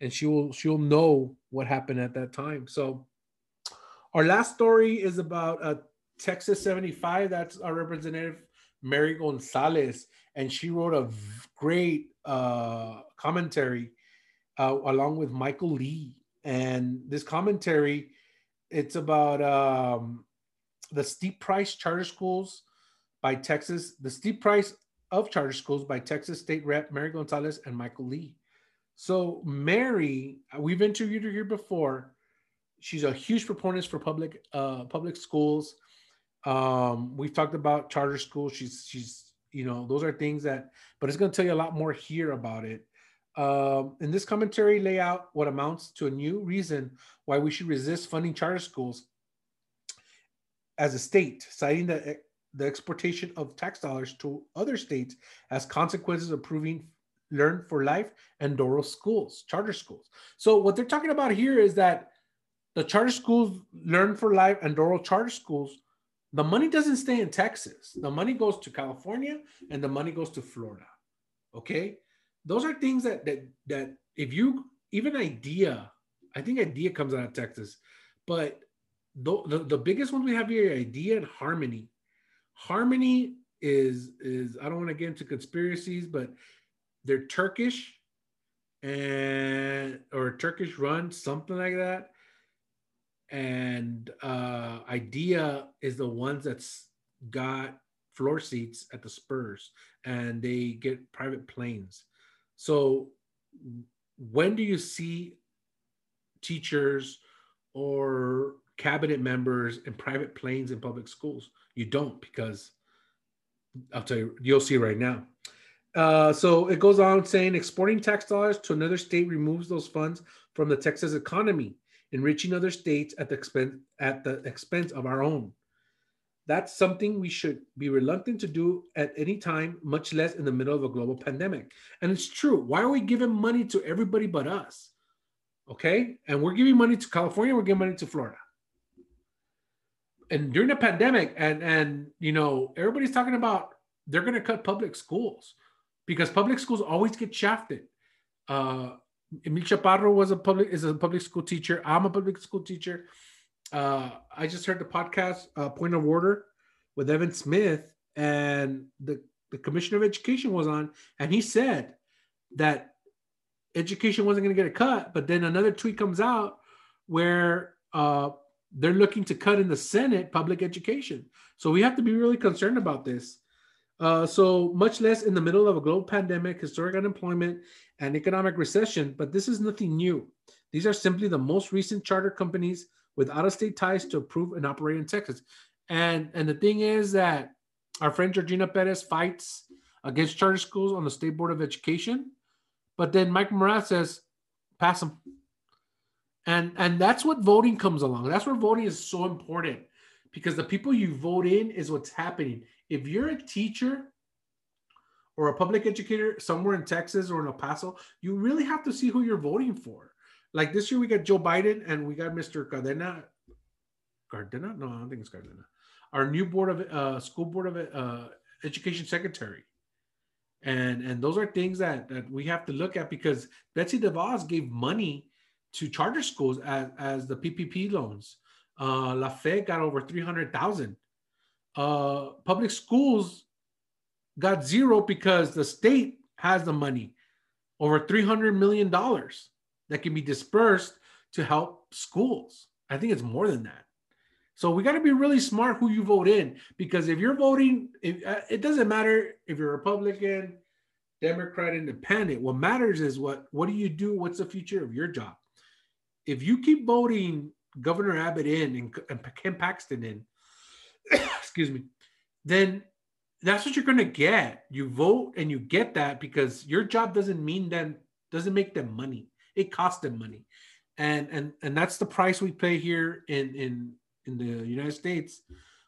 and she will she'll know what happened at that time. So our last story is about uh, Texas 75. That's our representative Mary Gonzalez, and she wrote a great uh, commentary uh, along with Michael Lee. And this commentary, it's about um, the steep price charter schools by Texas, the steep price of charter schools by Texas State Rep Mary Gonzalez and Michael Lee. So Mary, we've interviewed her here before. She's a huge proponent for public uh, public schools. Um, we've talked about charter schools. She's she's you know those are things that, but it's going to tell you a lot more here about it. Um, in this commentary, lay out what amounts to a new reason why we should resist funding charter schools as a state, citing the the exportation of tax dollars to other states as consequences of proving Learn for Life and Doral schools, charter schools. So what they're talking about here is that the charter schools, Learn for Life and Doral charter schools, the money doesn't stay in Texas. The money goes to California and the money goes to Florida. Okay, those are things that that that if you even idea, I think idea comes out of Texas, but the, the, the biggest ones we have here, idea and harmony. Harmony is is I don't want to get into conspiracies, but they're Turkish and or Turkish run, something like that. And uh Idea is the ones that's got floor seats at the Spurs and they get private planes. So when do you see teachers or cabinet members in private planes in public schools? You don't because I'll tell you, you'll see right now. Uh, so it goes on saying exporting tax dollars to another state removes those funds from the Texas economy, enriching other states at the expense at the expense of our own. That's something we should be reluctant to do at any time, much less in the middle of a global pandemic. And it's true. Why are we giving money to everybody but us? Okay. And we're giving money to California, we're giving money to Florida. And during the pandemic, and and you know, everybody's talking about they're gonna cut public schools because public schools always get shafted. Uh, Emil Chaparro was a public is a public school teacher. I'm a public school teacher. Uh, I just heard the podcast uh, Point of Order with Evan Smith, and the the commissioner of education was on, and he said that education wasn't going to get a cut. But then another tweet comes out where uh, they're looking to cut in the Senate public education. So we have to be really concerned about this. Uh, so much less in the middle of a global pandemic, historic unemployment, and economic recession. But this is nothing new. These are simply the most recent charter companies with out-of-state ties to approve and operate in Texas. And and the thing is that our friend Georgina Perez fights against charter schools on the state board of education, but then Mike Morath says, pass them. And and that's what voting comes along. That's where voting is so important because the people you vote in is what's happening if you're a teacher or a public educator somewhere in Texas or in El Paso, you really have to see who you're voting for. Like this year, we got Joe Biden and we got Mr. Cardena. Cardena? No, I don't think it's Cardena. Our new board of uh, school board of uh, education secretary. And and those are things that that we have to look at because Betsy DeVos gave money to charter schools as, as the PPP loans. Uh, La Fe got over 300,000 uh, public schools got zero because the state has the money, over $300 million that can be dispersed to help schools. I think it's more than that. So we got to be really smart who you vote in because if you're voting, if, uh, it doesn't matter if you're Republican, Democrat, Independent. What matters is what what do you do? What's the future of your job? If you keep voting Governor Abbott in and, and Ken Paxton in, excuse me, then that's what you're going to get. You vote and you get that because your job doesn't mean them doesn't make them money. It costs them money, and and and that's the price we pay here in in in the United States,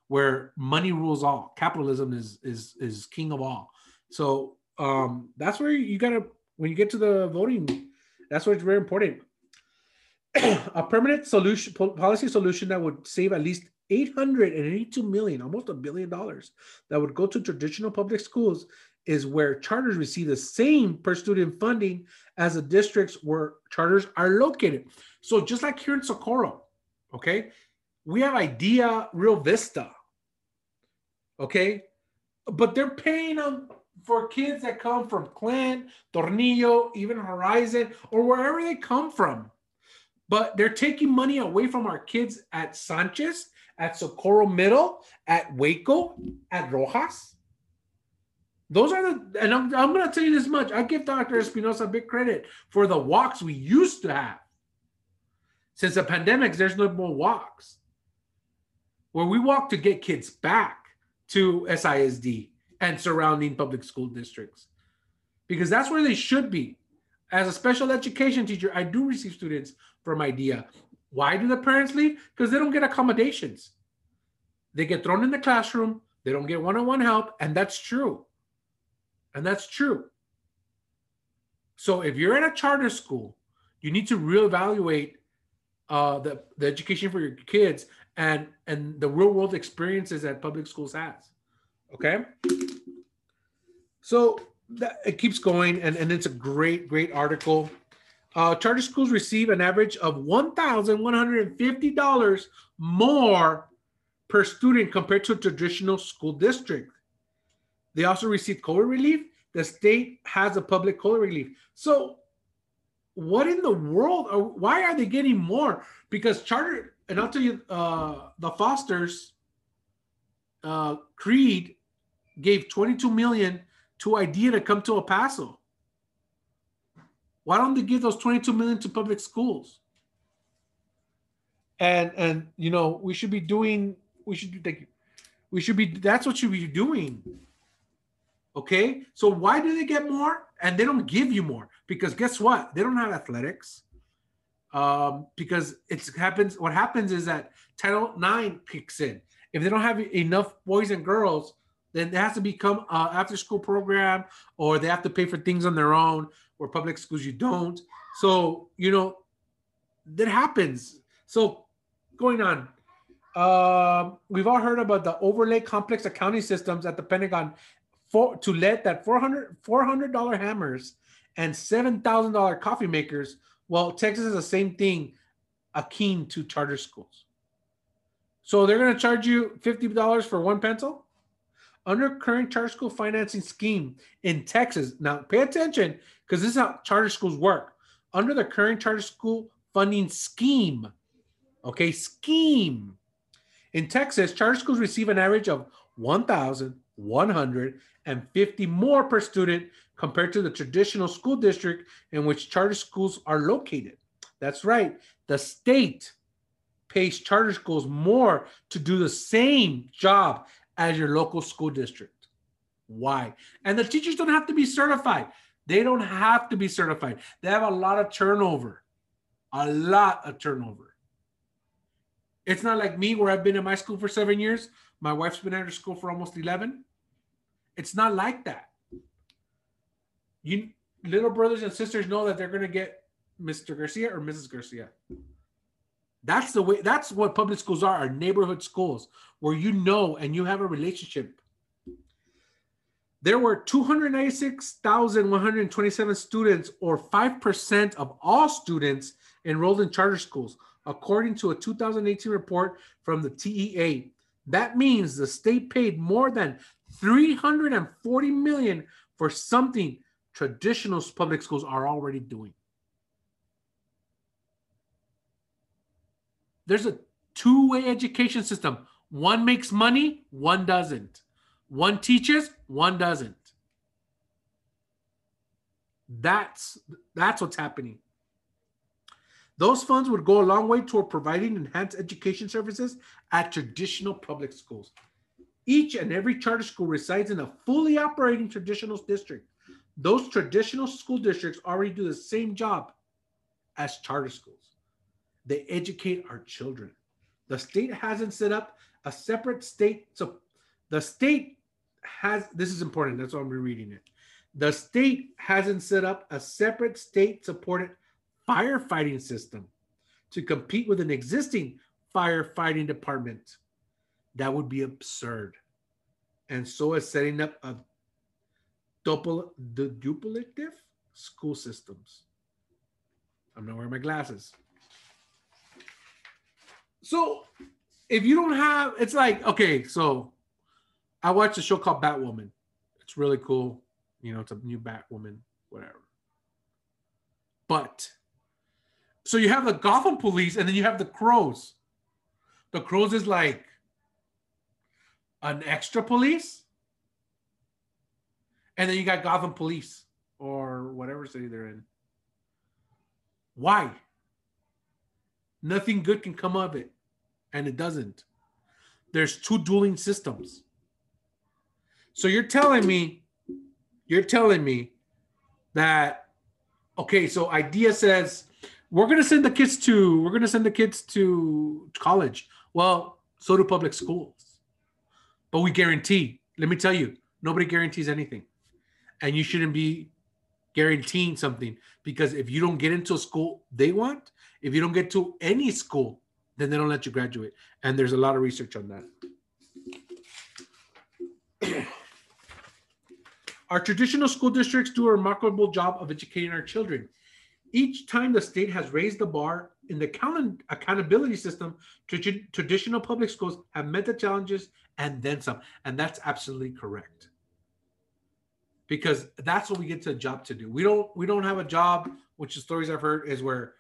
where money rules all. Capitalism is is is king of all. So um, that's where you gotta when you get to the voting. That's where it's very important. a permanent solution policy solution that would save at least 882 million, almost a billion dollars, that would go to traditional public schools is where charters receive the same per student funding as the districts where charters are located. So just like here in Socorro, okay, we have Idea Rio Vista, okay, but they're paying them for kids that come from Clint, Tornillo, even Horizon, or wherever they come from. But they're taking money away from our kids at Sanchez at Socorro Middle, at Waco, at Rojas. Those are the, and I'm, I'm going to tell you this much. I give Dr. Espinoza big credit for the walks we used to have. Since the pandemic, there's no more walks. Where we walk to get kids back to SISD and surrounding public school districts. Because that's where they should be. As a special education teacher, I do receive students from IDEA why do the parents leave? Because they don't get accommodations. They get thrown in the classroom, they don't get one on one help, and that's true. And that's true. So if you're in a charter school, you need to reevaluate uh, the, the education for your kids and and the real world experiences that public schools has. Okay. So that, it keeps going, and, and it's a great, great article. Uh, charter schools receive an average of $1,150 more per student compared to a traditional school district. They also receive COVID relief. The state has a public COVID relief. So, what in the world? Are, why are they getting more? Because charter, and I'll tell you, uh, the Fosters, uh, Creed gave 22 million to Idea to come to El Paso. Why don't they give those 22 million to public schools? And and you know, we should be doing we should be we should be that's what you be doing. Okay? So why do they get more and they don't give you more? Because guess what? They don't have athletics. Um, because it happens what happens is that Title Nine kicks in. If they don't have enough boys and girls, then it has to become an after school program or they have to pay for things on their own or public schools you don't. So, you know, that happens. So, going on, uh, we've all heard about the overlay complex accounting systems at the Pentagon for to let that 400 $400 hammers and $7,000 coffee makers. Well, Texas is the same thing akin to charter schools. So they're going to charge you $50 for one pencil? Under current charter school financing scheme in Texas, now pay attention because this is how charter schools work. Under the current charter school funding scheme, okay, scheme in Texas, charter schools receive an average of 1,150 more per student compared to the traditional school district in which charter schools are located. That's right. The state pays charter schools more to do the same job as your local school district. Why? And the teachers don't have to be certified. They don't have to be certified. They have a lot of turnover, a lot of turnover. It's not like me where I've been in my school for seven years. My wife's been at her school for almost 11. It's not like that. You little brothers and sisters know that they're going to get Mr. Garcia or Mrs. Garcia. That's the way. That's what public schools are. Are neighborhood schools where you know and you have a relationship. There were 296,127 students, or 5% of all students enrolled in charter schools, according to a 2018 report from the TEA. That means the state paid more than 340 million for something traditional public schools are already doing. There's a two-way education system. One makes money, one doesn't. One teaches, one doesn't. That's that's what's happening. Those funds would go a long way toward providing enhanced education services at traditional public schools. Each and every charter school resides in a fully operating traditional district. Those traditional school districts already do the same job as charter schools. They educate our children. The state hasn't set up a separate state. So the state has, this is important. That's why I'm rereading it. The state hasn't set up a separate state supported firefighting system to compete with an existing firefighting department. That would be absurd. And so is setting up a double the duplicative school systems. I'm not wearing my glasses. So if you don't have, it's like, okay, so I watched a show called Batwoman. It's really cool. You know, it's a new Batwoman, whatever. But so you have the Gotham police and then you have the crows. The crows is like an extra police. And then you got Gotham police or whatever city they're in. Why? Nothing good can come of it. And it doesn't. There's two dueling systems. So you're telling me, you're telling me that, okay, so idea says we're going to send the kids to we're going to send the kids to college well so do public schools but we guarantee let me tell you nobody guarantees anything and you shouldn't be guaranteeing something because if you don't get into a school they want if you don't get to any school then they don't let you graduate and there's a lot of research on that our traditional school districts do a remarkable job of educating our children each time the state has raised the bar in the account- accountability system, tra- traditional public schools have met the challenges and then some. And that's absolutely correct. Because that's what we get to a job to do. We don't we don't have a job, which the stories I've heard is where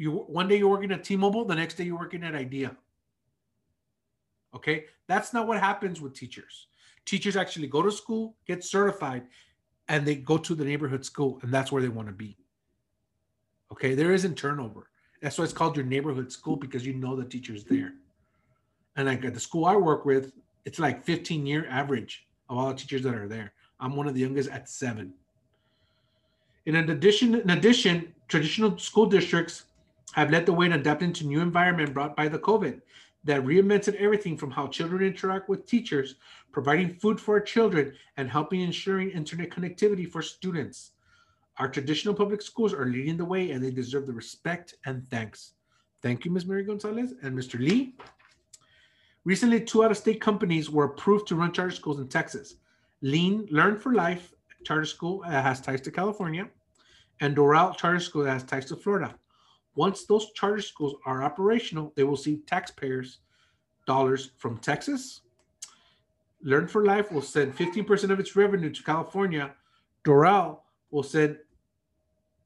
you one day you're working at T-Mobile, the next day you're working at IDEA. Okay, that's not what happens with teachers. Teachers actually go to school, get certified, and they go to the neighborhood school, and that's where they want to be. Okay, there isn't turnover. That's why it's called your neighborhood school because you know the teachers there. And like at the school I work with, it's like 15 year average of all the teachers that are there. I'm one of the youngest at seven. In addition, in addition, traditional school districts have led the way in adapting to new environment brought by the COVID that reinvented everything from how children interact with teachers, providing food for our children, and helping ensuring internet connectivity for students. Our traditional public schools are leading the way and they deserve the respect and thanks. Thank you, Ms. Mary Gonzalez and Mr. Lee. Recently, two out of state companies were approved to run charter schools in Texas. Lean Learn for Life Charter School that has ties to California, and Doral Charter School that has ties to Florida. Once those charter schools are operational, they will see taxpayers' dollars from Texas. Learn for Life will send 15% of its revenue to California. Doral will send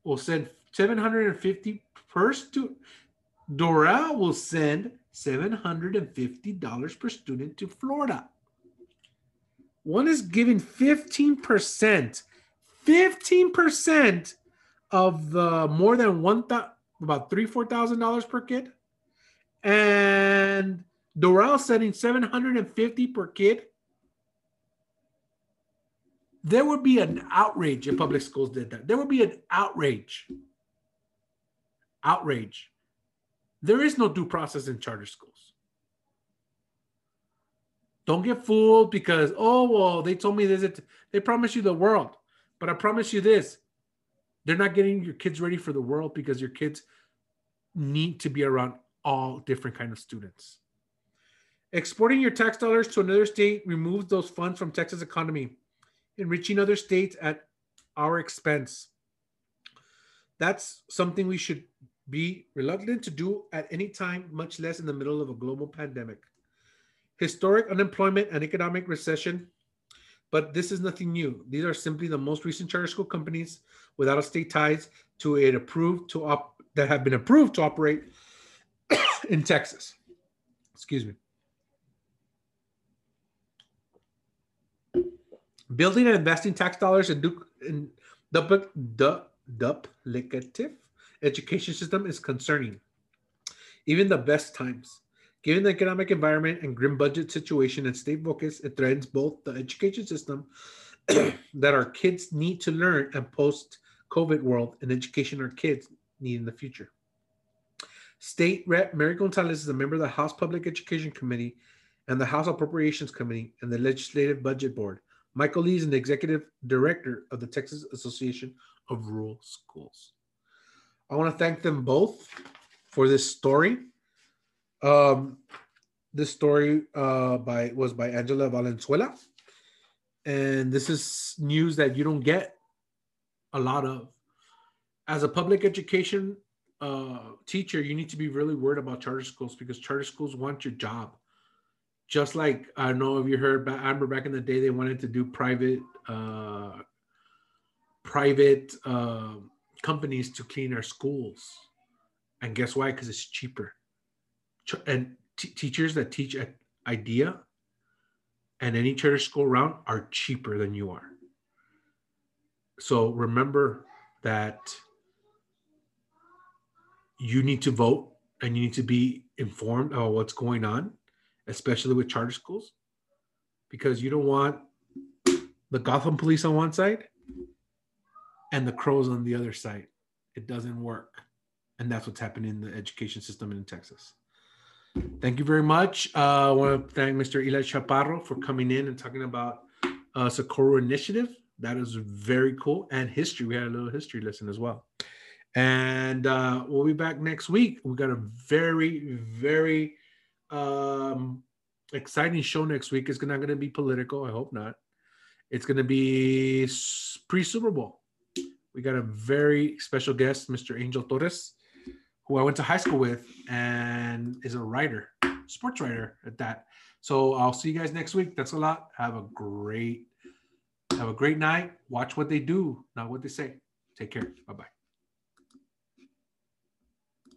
will send 750 per student. Doral will send $750 per student to Florida. One is giving 15%, 15% of the more than one about three, four thousand dollars per kid. And Doral setting 750 per kid there would be an outrage if public schools did that. There would be an outrage. Outrage. There is no due process in charter schools. Don't get fooled because, oh, well, they told me this. They promise you the world. But I promise you this they're not getting your kids ready for the world because your kids need to be around all different kind of students. Exporting your tax dollars to another state removes those funds from Texas economy enriching other states at our expense. That's something we should be reluctant to do at any time, much less in the middle of a global pandemic. Historic unemployment and economic recession, but this is nothing new. These are simply the most recent charter school companies without a state ties to it approved to op that have been approved to operate in Texas. Excuse me. Building and investing tax dollars in, in dupli- du- duplicative education system is concerning. Even the best times. Given the economic environment and grim budget situation and state focus, it threatens both the education system that our kids need to learn and post COVID world and education our kids need in the future. State Rep Mary Gonzalez is a member of the House Public Education Committee and the House Appropriations Committee and the Legislative Budget Board. Michael Lee is an executive director of the Texas Association of Rural Schools. I want to thank them both for this story. Um, this story uh, by was by Angela Valenzuela, and this is news that you don't get a lot of. As a public education uh, teacher, you need to be really worried about charter schools because charter schools want your job. Just like I know if you heard, I remember back in the day they wanted to do private uh, private uh, companies to clean our schools, and guess why? Because it's cheaper. Ch- And t- teachers that teach at IDEA and any charter school around are cheaper than you are. So remember that you need to vote and you need to be informed about what's going on, especially with charter schools, because you don't want the Gotham police on one side and the crows on the other side. It doesn't work. And that's what's happening in the education system in Texas. Thank you very much. Uh, I want to thank Mr. Eli Chaparro for coming in and talking about uh, Socorro Initiative. That is very cool. And history. We had a little history lesson as well. And uh, we'll be back next week. We got a very, very um, exciting show next week. It's not going to be political. I hope not. It's going to be pre Super Bowl. We got a very special guest, Mr. Angel Torres, who I went to high school with and is a writer, sports writer at that. So I'll see you guys next week. That's a lot. Have a great, have a great night. Watch what they do, not what they say. Take care. Bye bye.